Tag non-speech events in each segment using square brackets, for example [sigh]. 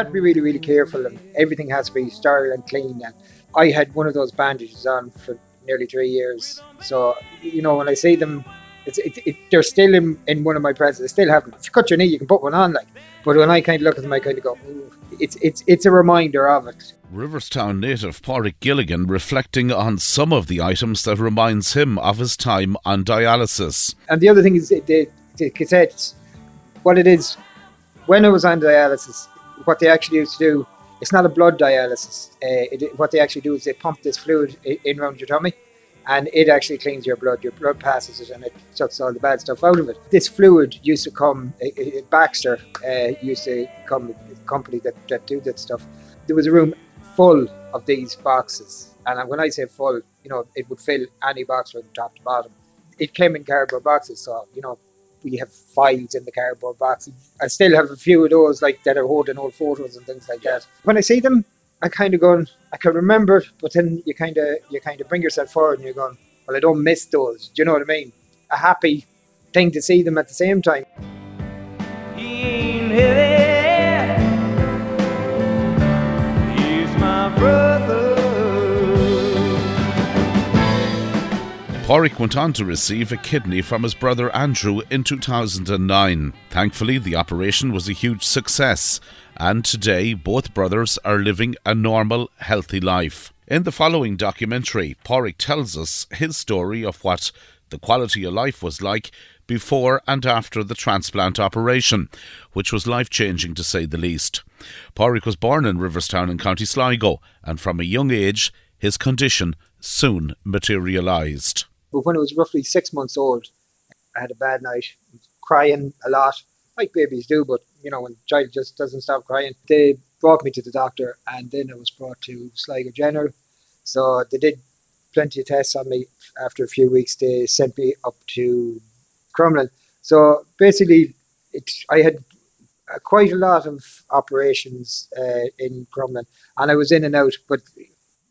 have to be really, really careful, and everything has to be sterile and clean. And I had one of those bandages on for nearly three years. So, you know, when I see them, it's, it, it, they're still in, in one of my presses. They still have them. If you cut your knee, you can put one on. Like, but when I kind of look at them, I kind of go, Ooh. it's it's it's a reminder of it. Riverstown native Pádraig Gilligan reflecting on some of the items that reminds him of his time on dialysis. And the other thing is the, the cassettes. What it is, when I was on dialysis, what they actually used to do, it's not a blood dialysis. Uh, it, what they actually do is they pump this fluid in, in around your tummy and it actually cleans your blood. Your blood passes it and it sucks all the bad stuff out of it. This fluid used to come, Baxter uh, used to come, company that, that do that stuff. There was a room full of these boxes. And when I say full, you know, it would fill any box from top to bottom. It came in cardboard boxes, so, you know, we have files in the cardboard boxes. I still have a few of those, like, that are holding old photos and things like that. When I see them, I kind of going, I can remember, but then you kind of you kind of bring yourself forward and you're going, well, I don't miss those. Do you know what I mean? A happy thing to see them at the same time. Pádraig went on to receive a kidney from his brother Andrew in 2009. Thankfully, the operation was a huge success, and today both brothers are living a normal, healthy life. In the following documentary, Pádraig tells us his story of what the quality of life was like before and after the transplant operation, which was life changing to say the least. Pádraig was born in Riverstown in County Sligo, and from a young age, his condition soon materialised. But when it was roughly six months old, I had a bad night, crying a lot, like babies do, but you know, when a child just doesn't stop crying. They brought me to the doctor and then I was brought to Sligo General. So they did plenty of tests on me. After a few weeks, they sent me up to Crumlin. So basically, it, I had uh, quite a lot of operations uh, in Crumlin and I was in and out, but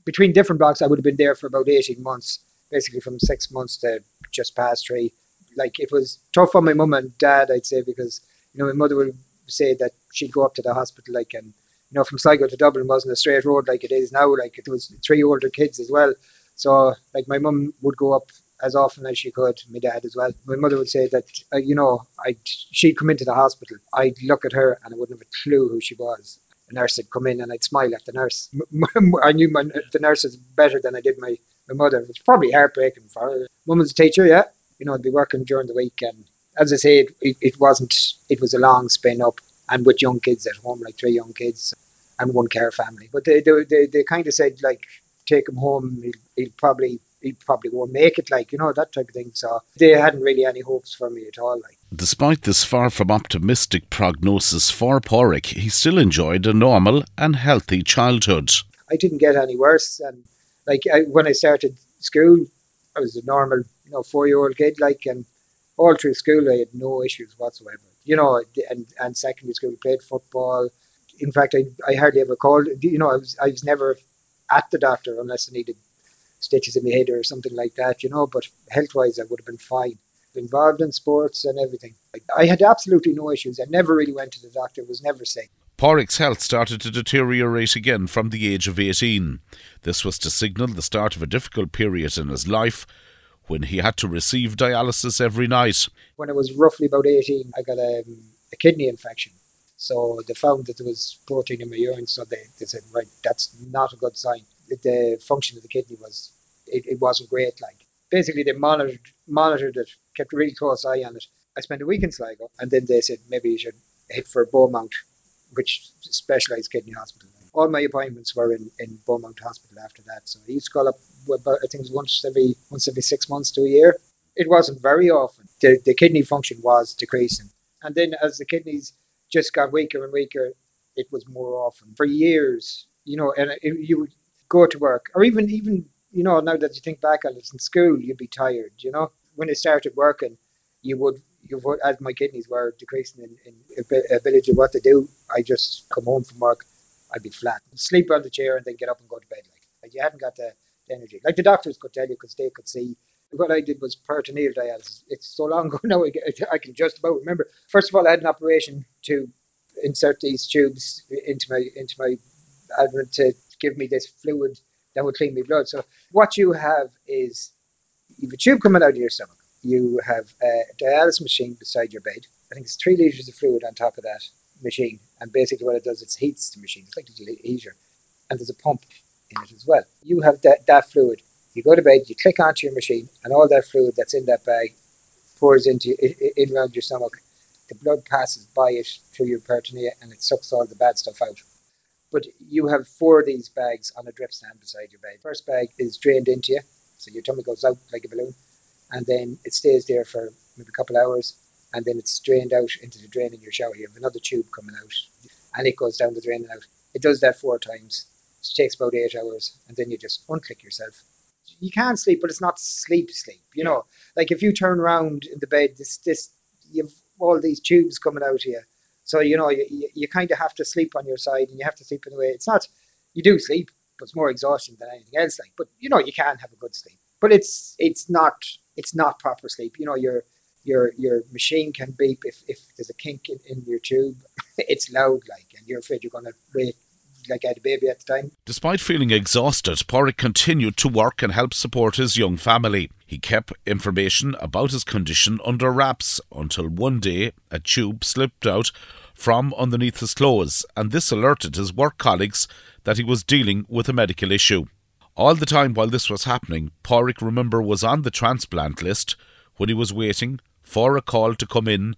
between different blocks, I would have been there for about 18 months basically from six months to just past three. Like it was tough on my mum and dad, I'd say, because you know my mother would say that she'd go up to the hospital, like, and you know from Sligo to Dublin wasn't a straight road like it is now. Like it was three older kids as well, so like my mum would go up as often as she could. My dad as well. My mother would say that uh, you know I she'd come into the hospital, I'd look at her and I wouldn't have a clue who she was. A nurse would come in and I'd smile at the nurse. [laughs] I knew my, the nurse was better than I did my my mother. It's probably heartbreaking for her. Mum was a teacher, yeah. You know, I'd be working during the week, and as I say, it, it, it wasn't. It was a long spin up, and with young kids at home, like three young kids, and one care family. But they they they, they kind of said like, take him home. He'll, he'll probably he probably won't make it, like, you know, that type of thing. So they hadn't really any hopes for me at all, like. Despite this far from optimistic prognosis for Pádraig, he still enjoyed a normal and healthy childhood. I didn't get any worse, and like I, when I started school, I was a normal, you know, four year old kid, like, and all through school I had no issues whatsoever. You know, and and secondary school played football. In fact, I, I hardly ever called. You know, I was I was never at the doctor unless I needed stitches in my head or something like that. You know, but health wise, I would have been fine. Involved in sports and everything. I had absolutely no issues. I never really went to the doctor. Was never sick. Pádraig's health started to deteriorate again from the age of 18. This was to signal the start of a difficult period in his life when he had to receive dialysis every night. When I was roughly about 18, I got a, a kidney infection. So they found that there was protein in my urine, so they, they said, right, that's not a good sign. The function of the kidney was, it, it wasn't great. Like Basically, they monitored, monitored it, kept a really close eye on it. I spent a week in Sligo, and then they said, maybe you should hit for Beaumont which specialised kidney hospital. All my appointments were in, in Beaumont Hospital after that. So I used to call up about I think once every once every six months to a year. It wasn't very often. The, the kidney function was decreasing. And then as the kidneys just got weaker and weaker, it was more often. For years, you know, and it, you would go to work or even even you know, now that you think back on it in school, you'd be tired, you know. When I started working, you would as my kidneys were decreasing in, in ability of what to do, I just come home from work, I'd be flat, sleep on the chair, and then get up and go to bed. Like, like you hadn't got the, the energy. Like the doctors could tell you because they could see. What I did was peritoneal dialysis. It's so long [laughs] ago now, I, can just about remember. First of all, I had an operation to insert these tubes into my into my abdomen to give me this fluid that would clean my blood. So what you have is you have a tube coming out of your stomach. You have a dialysis machine beside your bed. I think it's three liters of fluid on top of that machine. And basically what it does, it heats the machine. It's like a heater. And there's a pump in it as well. You have that, that fluid. You go to bed, you click onto your machine, and all that fluid that's in that bag pours into in around your stomach. The blood passes by it through your peritoneum and it sucks all the bad stuff out. But you have four of these bags on a drip stand beside your bed. First bag is drained into you, so your tummy goes out like a balloon, and then it stays there for maybe a couple hours, and then it's drained out into the drain in your shower. You have another tube coming out, and it goes down the drain and out. It does that four times. It takes about eight hours, and then you just unclick yourself. You can't sleep, but it's not sleep sleep. You know, like if you turn around in the bed, this this you've all these tubes coming out here so you know you, you kind of have to sleep on your side, and you have to sleep in a way. It's not you do sleep, but it's more exhausting than anything else. Like, but you know you can have a good sleep, but it's it's not it's not proper sleep. You know your your your machine can beep if, if there's a kink in, in your tube. [laughs] it's loud, like, and you're afraid you're going to wake like I had a baby at the time. Despite feeling exhausted, Pádraig continued to work and help support his young family. He kept information about his condition under wraps until one day a tube slipped out from underneath his clothes, and this alerted his work colleagues that he was dealing with a medical issue. All the time while this was happening, Pádraig, remember, was on the transplant list when he was waiting for a call to come in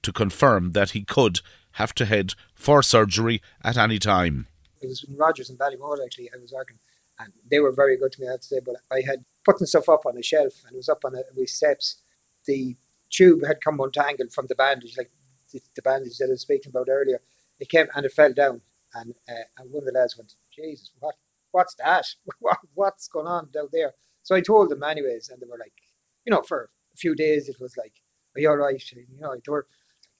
to confirm that he could have to head for surgery at any time. It was in Rogers and Ballymote actually. I was working, and they were very good to me. I have to say, but I had putting stuff up on a shelf, and it was up on a, with steps. The tube had come untangled from the bandage, like the, the bandage that I was speaking about earlier. It came and it fell down, and uh, and one of the lads went, "Jesus, what? What's that? [laughs] what, what's going on down there?" So I told them anyways, and they were like, you know, for a few days it was like, "Are you all right?" You know, they were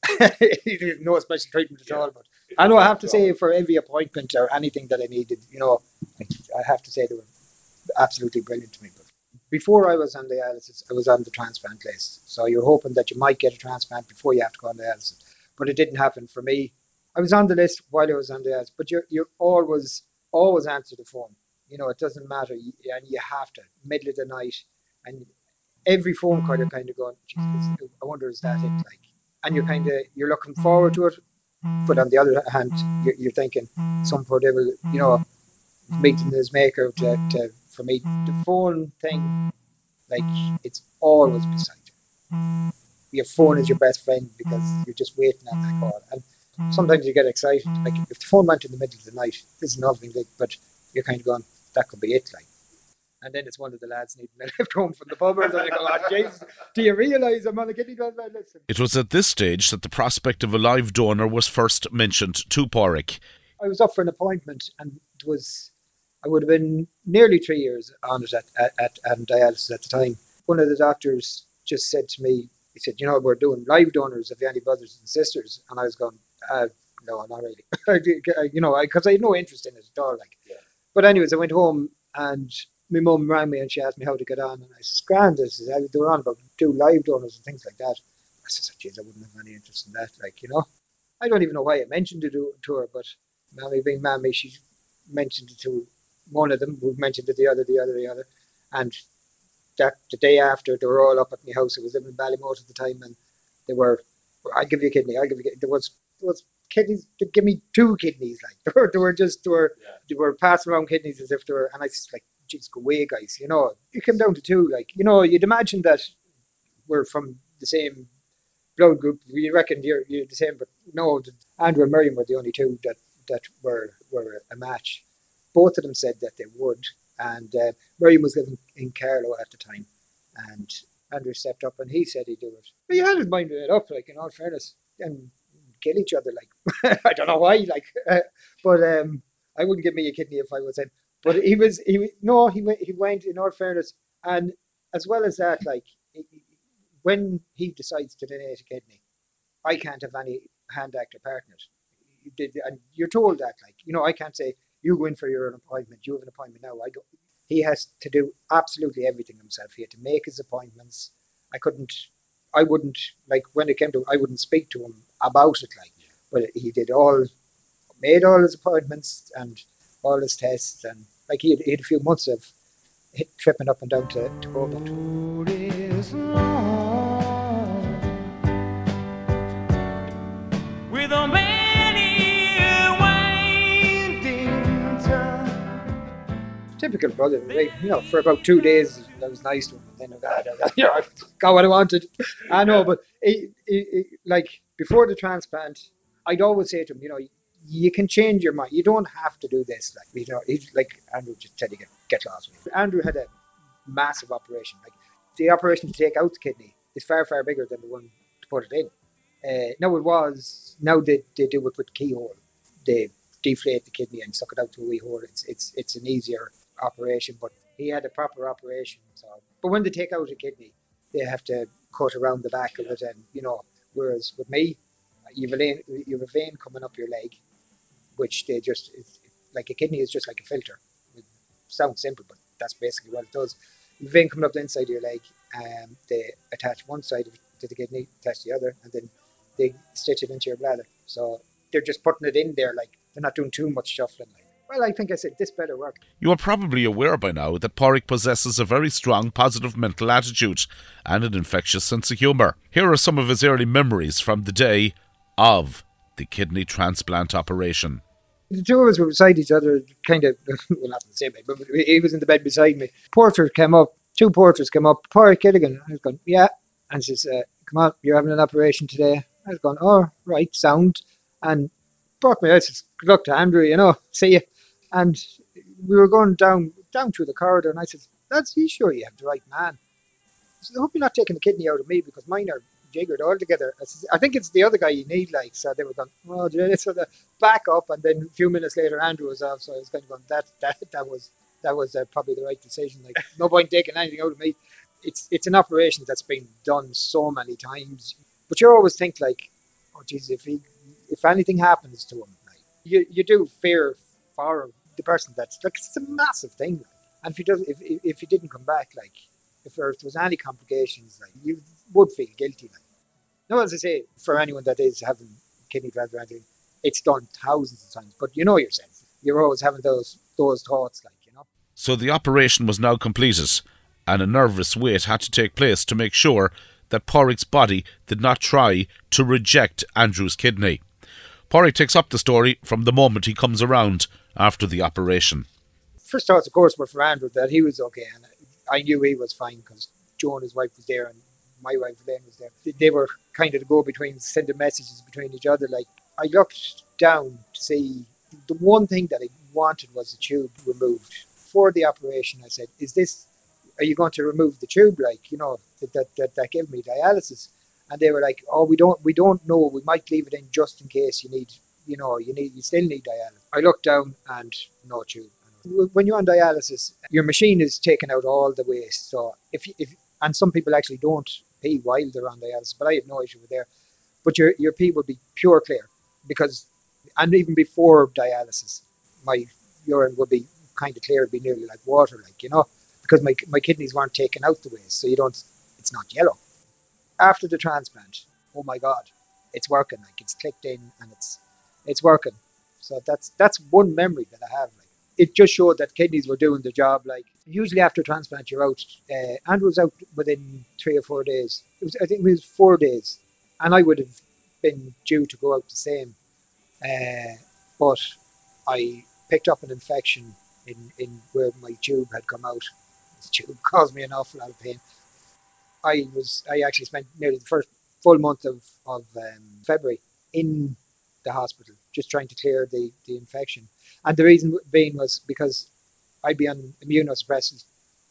[laughs] no special treatment at yeah. all. But I know I have to say, for every appointment or anything that I needed, you know, I have to say they were absolutely brilliant to me. But before I was on dialysis, I was on the transplant list. So you're hoping that you might get a transplant before you have to go on dialysis. But it didn't happen for me. I was on the list while I was on dialysis, but you're, you're always, always answer the phone. You know, it doesn't matter. And you have to, middle of the night. And every phone call, you're mm. kind of going, Jesus, mm. I wonder, is that it? Like, and you're kind of, mm. you're looking forward to it. But on the other hand, you're, you're thinking, some poor devil, you know, meeting his maker to, to for me, the phone thing, like it's always beside you. Your phone is your best friend because you're just waiting at that call. And Mm. sometimes you get excited. Like mm. if the phone went in the middle of the night, this is nothing big, but you're kind of going, that could be it. Like, and then it's one of the lads needing a [laughs] lift home from the pub, and they go, oh, Jesus, do you realise I'm on a kidney transplant? Listen. It was at this stage that the prospect of a live donor was first mentioned to Pádraig. I was up for an appointment, and it was I would have been nearly three years on it at, at, at, at dialysis at the time. One of the doctors just said to me, he said, you know, we're doing live donors If of any brothers and sisters. And I was going, uh, no, not really. [laughs] you know, because I, I, had no interest in it at all. Like, yeah. But anyways, I went home and my mum rang me and she asked me how to get on. And I said, grand. I said, they were on about do live donors and things like that. I said, geez, I wouldn't have any interest in that. Like, you know, I don't even know why I mentioned it to her, but Mammy being Mammy, she mentioned it to one of them. We mentioned it to the other, the other, the other, and that the day after they were all up at my house. I was living in Ballymote at the time, and they were, "I give you a kidney. I give you." There was there was kidneys. They give me two kidneys. Like [laughs] they were, they were just they were yeah. they were passing around kidneys as if they were, and I just like, "Jeez, go away, guys." You know, it came down to two. Like you know, you'd imagine that we're from the same blood group. You reckon you're, you're the same, but no. Andrew and Miriam were the only two that that were were a match both of them said that they would. And uh, Miriam was living in Carlow at the time. And Andrew stepped up and he said he'd do it. But he had his mind made up, like, in all fairness, and kill each other. Like, [laughs] I don't know why, like, uh, [laughs] but um, I wouldn't give me a kidney if I was him. But he was, he no, he went, he went in all fairness. And as well as that, like, when he decides to donate a kidney, I can't have any hand actor partners. And you're told that, like, you know, I can't say, you go in for your own appointment. You have an appointment now. I go. He has to do absolutely everything himself. He had to make his appointments. I couldn't. I wouldn't like when it came to. I wouldn't speak to him about it. Like, But he did all, made all his appointments and all his tests, and like he had, he had a few months of hit, tripping up and down to, to Hobart. Typical brother. Like, you know, for about two days, that was nice to him. And then, I I got what I wanted. I know, but it, it, it, like before the transplant, I'd always say to him, you know, you can change your mind. You don't have to do this. Like, you know, he's like Andrew just said, you get, get lost. Andrew had a massive operation. Like the operation to take out the kidney is far, far bigger than the one to put it in. Uh, now it was, now they, they do it with keyhole. They deflate the kidney and suck it out to a wee hole. It's, it's, it's an easier operation, but he had a proper operation. So, but when they take out a kidney, they have to cut around the back of it, and you know, whereas with me, you've a vein, you've a vein coming up your leg, which they just it's, like a kidney is just like a filter. It sounds simple, but that's basically what it does. vein coming up the inside of your leg, um, they attach one side of to the kidney, attach the other, and then they stitch it into your bladder. So they're just putting it in there, like they're not doing too much shuffling. Like well, I think I said this better work. You are probably aware by now that Pádraig possesses a very strong positive mental attitude and an infectious sense of humour. Here are some of his early memories from the day of the kidney transplant operation. The two of us were beside each other, kind of, [laughs] well, not in the same bed, but he was in the bed beside me. Porter came up, two porters came up, Pádraig Gilligan. I was going, yeah. And says, uh, come on, you're having an operation today. I was going, oh, right, sound. And brought me out, says, good luck to Andrew, you know, see you. And we were going down down through the corridor, and I said, "That's you sure you have the right man?" I said, "I hope you're not taking the kidney out of me because mine are jiggered all together." I, said, I think it's the other guy you need, like. So they were going, "Well, [laughs] so the back up," and then a few minutes later, Andrew was off. So I was kind of going, "That that that was that was uh, probably the right decision. Like, [laughs] no point taking anything out of me." It's it's an operation that's been done so many times, but you always think like, "Oh, Jesus, if he if anything happens to him, like, you you do fear for him." The person that's like it's a massive thing. And if he doesn't, if if he didn't come back, like if there was any complications, like you would feel guilty. Like no, as I say, for anyone that is having kidney transplant, it's done thousands of times. But you know yourself, you're always having those those thoughts, like you know. So the operation was now completed, and a nervous wait had to take place to make sure that Pádraig's body did not try to reject Andrew's kidney. Pádraig takes up the story from the moment he comes around after the operation? First thoughts, of course, were for Andrew that he was okay, and I knew he was fine because Joan, his wife, was there, and my wife Elaine was there. They were kind of the go between, sending messages between each other. Like I looked down to see the one thing that I wanted was the tube removed for the operation. I said, "Is this? Are you going to remove the tube? Like you know that that that, that gave me dialysis?" And they were like, "Oh, we don't we don't know. We might leave it in just in case you need you know, you need you still need dialysis. I looked down and no tube. When you're on dialysis, your machine is taking out all the waste. So if if and some people actually don't pee while they're on dialysis, but I have no issue with there. But your your pee will be pure clear because and even before dialysis, my urine would be kind of clear, it'd be nearly like water, like you know, because my my kidneys weren't taking out the waste, so you don't. It's not yellow. After the transplant, oh my god, it's working. Like it's clicked in and it's it's working. So that's that's one memory that I have. Like it just showed that kidneys were doing the job. Like usually after transplant, you're out. Uh, Andrew was out within three or four days. It was I think it was four days, and I would have been due to go out the same. Uh, but I picked up an infection in, in where my tube had come out. The tube [laughs] caused me an awful lot of pain. I was I actually spent nearly the first full month of of um, February in the hospital, just trying to clear the, the infection. And the reason being was because I'd be on immunosuppressive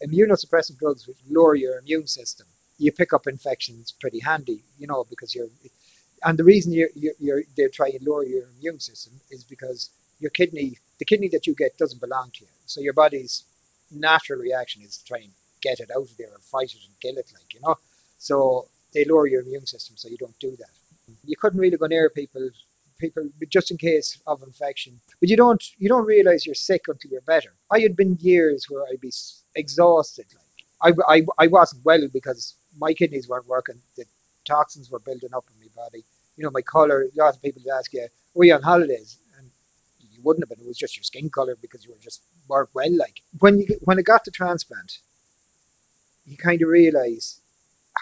immunosuppressive drugs which lower your immune system. You pick up infections pretty handy, you know, because you're and the reason you're, you're, you're they're trying to lower your immune system is because your kidney, the kidney that you get doesn't belong to you. So your body's natural reaction is to try and get it out of there and fight it and kill it, like, you know. So they lower your immune system so you don't do that. You couldn't really go near people people just in case of infection. But you don't you don't realize you're sick until you're better. I had been years where I'd be exhausted. Like I, I, I wasn't well because my kidneys weren't working. The toxins were building up in my body. You know, my colour. A lot of people ask you, "Were you on holidays?" And you wouldn't have been. It was just your skin colour because you were just worked well. Like when you when I got the transplant, you kind of realise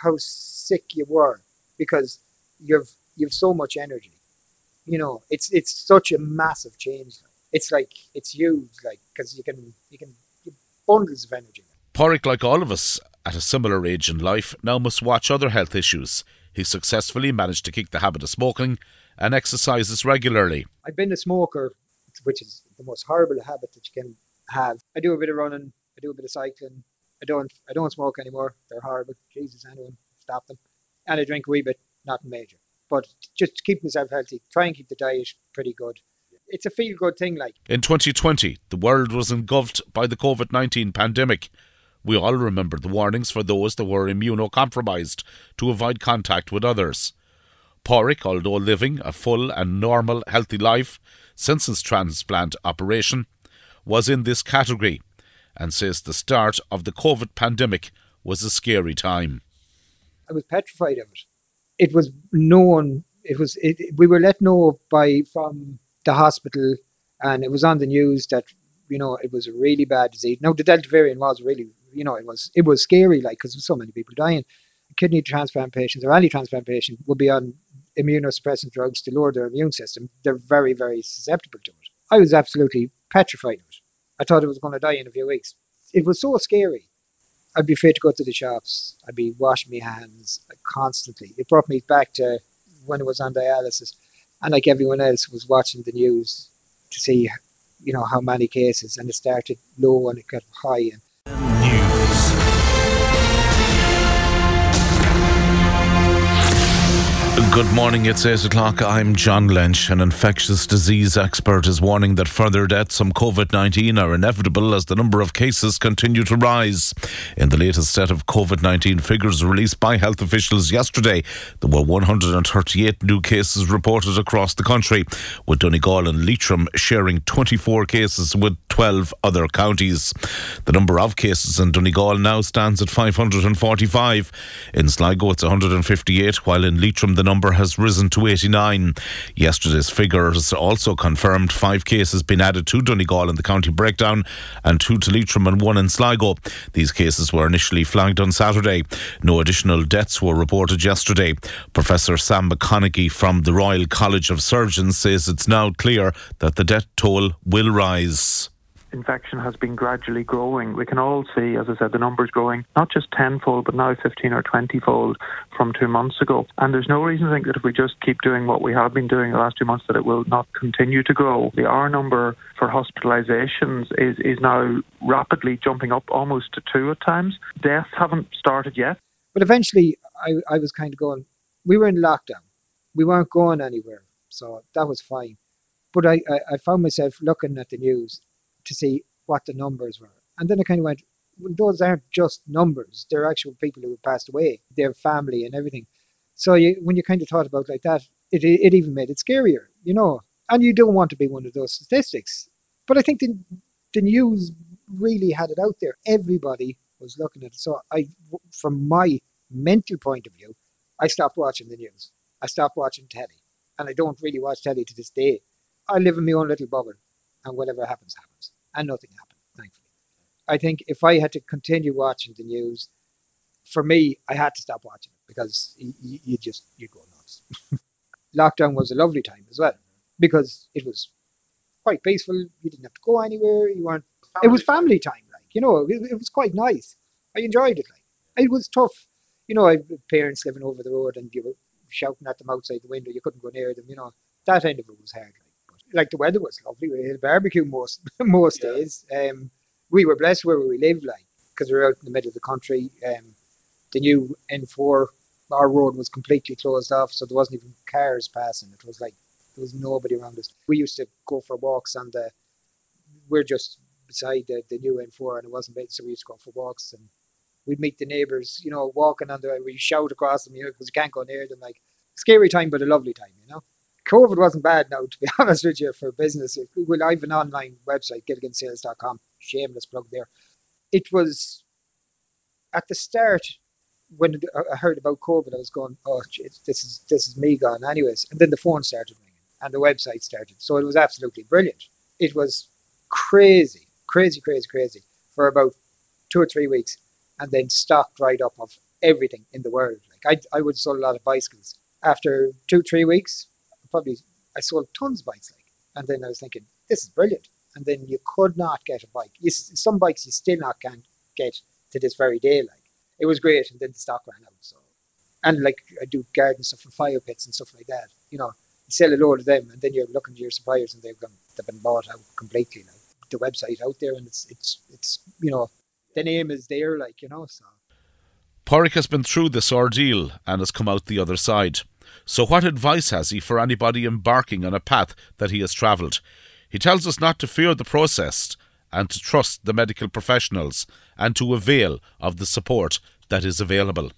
how sick you were because you've you've so much energy. You know, it's it's such a massive change. It's like it's huge, like because you can you can you bundles of energy. Pádraig, like all of us at a similar age in life, now must watch other health issues. He successfully managed to kick the habit of smoking and exercises regularly. I've been a smoker, which is the most horrible habit that you can have. I do a bit of running, I do a bit of cycling. I don't I don't smoke anymore. They're horrible. Jesus, anyone stop them. And I drink a wee bit, not major. But just to keep myself healthy, try and keep the diet pretty good. It's a feel good thing like. In 2020, the world was engulfed by the COVID 19 pandemic. We all remember the warnings for those that were immunocompromised to avoid contact with others. Pádraig, although living a full and normal healthy life since his transplant operation, was in this category and says the start of the COVID pandemic was a scary time. I was petrified of it. It was known. It was. It, we were let know by from the hospital, and it was on the news that you know it was a really bad disease. Now the Delta variant was really, you know, it was it was scary, like because so many people dying. Kidney transplant patients or any transplant patient would be on immunosuppressant drugs to lower their immune system. They're very, very susceptible to it. I was absolutely petrified of it. I thought I was going to die in a few weeks. It was so scary. I'd be afraid to go to the shops. I'd be washing my hands constantly. It brought me back to when I was on dialysis, and like everyone else, was watching the news to see, you know, how many cases, and it started low and it got high. And Good morning, it's 8 o'clock. I'm John Lynch. An infectious disease expert is warning that further deaths from COVID 19 are inevitable as the number of cases continue to rise. In the latest set of COVID 19 figures released by health officials yesterday, there were 138 new cases reported across the country, with Donegal and Leitrim sharing 24 cases with 12 other counties. The number of cases in Donegal now stands at 545. In Sligo, it's 158, while in Leitrim, the number has risen to 89. Yesterday's figures also confirmed five cases been added to Donegal in the county breakdown and two to Leitrim and one in Sligo. These cases were initially flagged on Saturday. No additional deaths were reported yesterday. Professor Sam McConkey from the Royal College of Surgeons says it's now clear that the death toll will rise infection has been gradually growing. We can all see, as I said, the numbers growing not just tenfold, but now 15 or 20 fold from two months ago. And there's no reason to think that if we just keep doing what we have been doing the last two months, that it will not continue to grow. The R number for hospitalizations is, is now rapidly jumping up almost to two at times. Deaths haven't started yet. But eventually, I, I was kind of going, we were in lockdown. We weren't going anywhere. So that was fine. But I, I, I found myself looking at the news to see what the numbers were. And then I kind of went, well, those aren't just numbers. They're actual people who have passed away, their family and everything. So you, when you kind of thought about like that, it, it even made it scarier, you know. And you don't want to be one of those statistics. But I think the, the news really had it out there. Everybody was looking at it. So I, from my mental point of view, I stopped watching the news. I stopped watching telly. And I don't really watch telly to this day. I live in my own little bubble. And whatever happens, happens and nothing happened, thankfully. I think if I had to continue watching the news, for me, I had to stop watching it because you, you just you go nuts. [laughs] Lockdown was a lovely time as well because it was quite peaceful. You didn't have to go anywhere. You weren't. Family it was family time, like you know. It, it, was quite nice. I enjoyed it. Like it was tough. You know, I parents living over the road and you were shouting at them outside the window. You couldn't go near them. You know, that end of it was hard. Like like the weather was lovely. We had a barbecue most [laughs] most yeah. days. Um, we were blessed where we live, like because we were out in the middle of the country. Um, the new N4, our road was completely closed off, so there wasn't even cars passing. It was like there was nobody around us. We used to go for walks on the. We're just beside the, the new N4, and it wasn't big, so we used to go for walks and we'd meet the neighbours, you know, walking on the. We shout across them, you know, because you can't go near them. Like scary time, but a lovely time, you know. COVID wasn't bad now, to be [laughs] honest with you, for business. Well, I have an online website, gilligansales.com, shameless plug there. It was at the start, when I heard about COVID, I was going, "Oh, this is this is me gone." Anyways, and then the phone started ringing and the website started, so it was absolutely brilliant. It was crazy, crazy, crazy, crazy for about two or three weeks, and then stock dried up of everything in the world. Like I, I would sold a lot of bicycles. After two, three weeks, probably I sold tons of bikes. Like, and then I was thinking, this is brilliant. And then you could not get a bike. You, some bikes you still not can get to this very day. Like it was great, and then the stock ran out. So, and like I do garden stuff for fire pits and stuff like that. You know, you sell a load of them, and then you're looking to your suppliers, and they've gone, they've been bought out completely. Like the website out there, and it's it's it's you know, the name is there, like you know. So. Pádraig has been through this ordeal and has come out the other side. So, what advice has he for anybody embarking on a path that he has travelled? He tells us not to fear the process and to trust the medical professionals and to avail of the support that is available.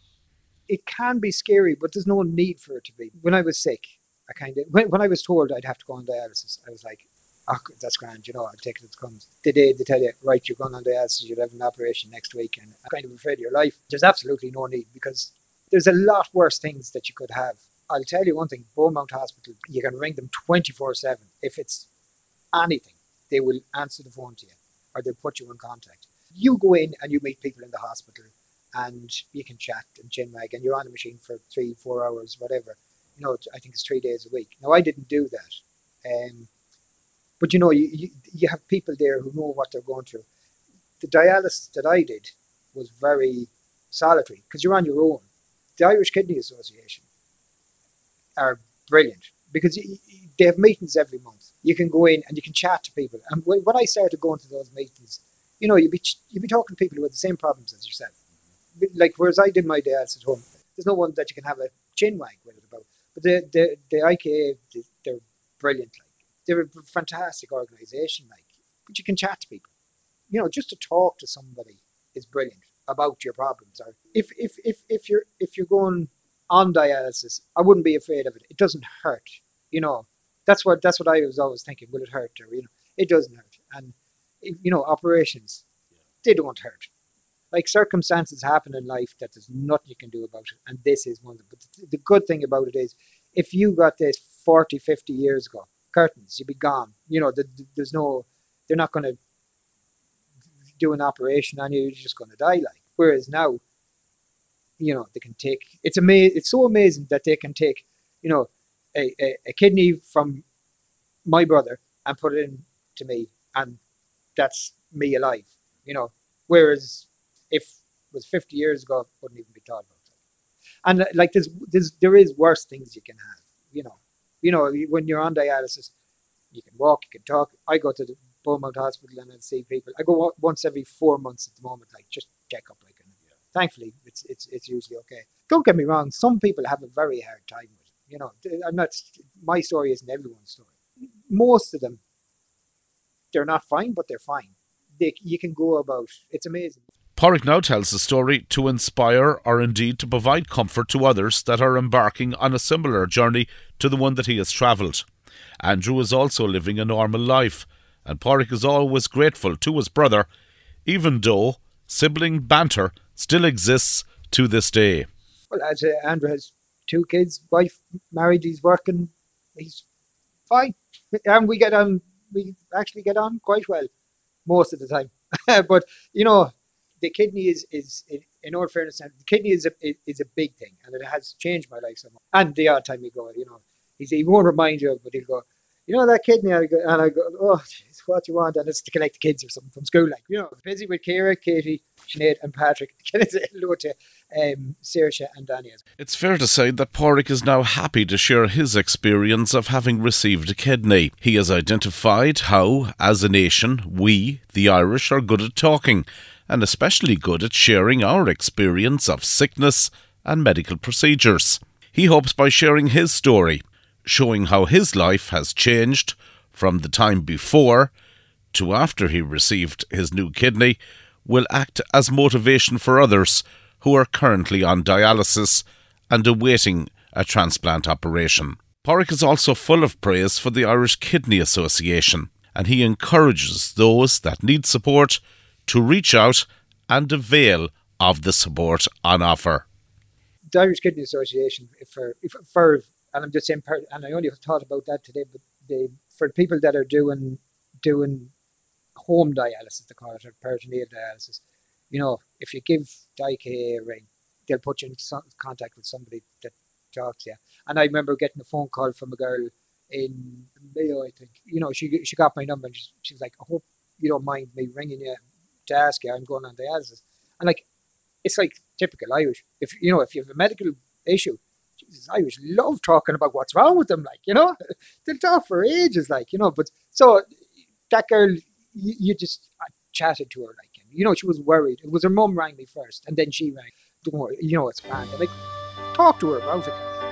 It can be scary, but there's no need for it to be. When I was sick, I kind of when, when I was told I'd have to go on dialysis, I was like, "Oh, that's grand, you know, I'll take it as it comes." The day they tell you, "Right, you're going on dialysis, you'll have an operation next week," and I'm kind of afraid of your life. There's absolutely no need because there's a lot worse things that you could have. I'll tell you one thing: Beaumont Hospital, you can ring them 24/7 if it's anything. They will answer the phone to you or they'll put you in contact. You go in and you meet people in the hospital and you can chat and chinwag and you're on the machine for three, four hours, whatever. You know, I think it's three days a week. Now, I didn't do that. Um, but you know, you, you, you have people there who know what they're going through. The dialysis that I did was very solitary because you're on your own. The Irish Kidney Association are brilliant because they have meetings every month you can go in and you can chat to people. And when I started going to those meetings, you know, you'd be you'd be talking to people who had the same problems as yourself. Like whereas I did my dads at home, there's no one that you can have a chin wag with it about. But the the, the IKA, they're brilliant. Like they're a fantastic organisation. Like, but you can chat to people. You know, just to talk to somebody is brilliant about your problems. Or if if if if you're if you're going on dialysis, I wouldn't be afraid of it. It doesn't hurt. You know, that's what that's what I was always thinking. Will it hurt? Or you know, it doesn't hurt. And you know, operations they don't hurt. Like circumstances happen in life that there's nothing you can do about it, and this is one. Of them. But the good thing about it is, if you got this 40, 50 years ago, curtains, you'd be gone. You know, the, the, there's no, they're not going to do an operation on you. You're just going to die. Like whereas now, you know, they can take. It's amazing. It's so amazing that they can take. You know, a, a, a kidney from my brother and put it in to me, and that's me alive. You know, whereas if it was 50 years ago, wouldn't even be thought about. And uh, like there's, there's there is worse things you can have. You know, you know when you're on dialysis, you can walk, you can talk. I go to the Beaumont Hospital and I see people. I go once every four months at the moment, like just check up. Like. Thankfully, it's it's it's usually okay. Don't get me wrong. Some people have a very hard time with it. you know, I'm not. My story isn't everyone's story. Most of them, they're not fine, but they're fine. They, you can go about. It's amazing. Pádraig now tells the story to inspire or indeed to provide comfort to others that are embarking on a similar journey to the one that he has travelled. Andrew is also living a normal life, and Pádraig is always grateful to his brother, even though sibling banter still exists to this day. Well, as uh, Andrew has two kids, wife married, he's working, he's fine. And we get on, we actually get on quite well most of the time. [laughs] but, you know, the kidney is, is in all fairness, the kidney is a, is a big thing and it has changed my life so much. And the odd time you go, you know, he won't remind you but he'll go, you know that kidney, and I go, and I go oh, geez, what you want? And it's to collect the kids or something from school, like you know, busy with Kira, Katie, Sinead, and Patrick. [laughs] Hello to um, Saoirse and Danny? It's fair to say that Pádraig is now happy to share his experience of having received a kidney. He has identified how, as a nation, we, the Irish, are good at talking, and especially good at sharing our experience of sickness and medical procedures. He hopes by sharing his story showing how his life has changed from the time before to after he received his new kidney will act as motivation for others who are currently on dialysis and awaiting a transplant operation. Pádraig is also full of praise for the Irish Kidney Association, and he encourages those that need support to reach out and avail of the support on offer. the Irish Kidney Association for for and I'm just saying, and I only thought about that today, but they for people that are doing doing home dialysis, they call it, or peritoneal dialysis. You know, if you give the IKA a ring, they'll put you in contact with somebody that talks to you. And I remember getting a phone call from a girl in Mayo, I think. You know, she she got my number and she's, she's like, I hope you don't mind me ringing you to ask you. I'm going on dialysis. And like, it's like typical Irish. If you know, if you have a medical issue, Jesus, Irish love talking about what's wrong with them. Like, you know, [laughs] they'll talk for ages. Like, you know, but so that girl, you, you just I chatted to her like, you know, she was worried. It was her mum rang me first, and then she rang. Don't worry, you know, it's fine. Like, talk to her about it.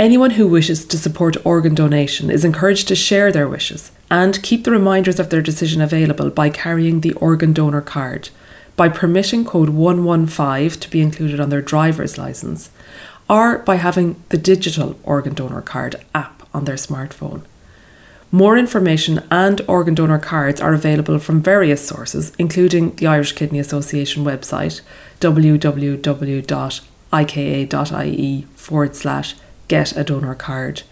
Anyone who wishes to support organ donation is encouraged to share their wishes and keep the reminders of their decision available by carrying the organ donor card, by permitting code 115 to be included on their driver's license, or by having the digital organ donor card app on their smartphone. More information and organ donor cards are available from various sources, including the Irish Kidney Association website www.ika.ie forward slash get a donor card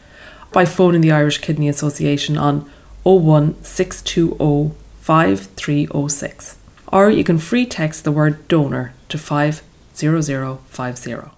by phoning the Irish Kidney Association on 01620 5306 or you can free text the word donor to 50050.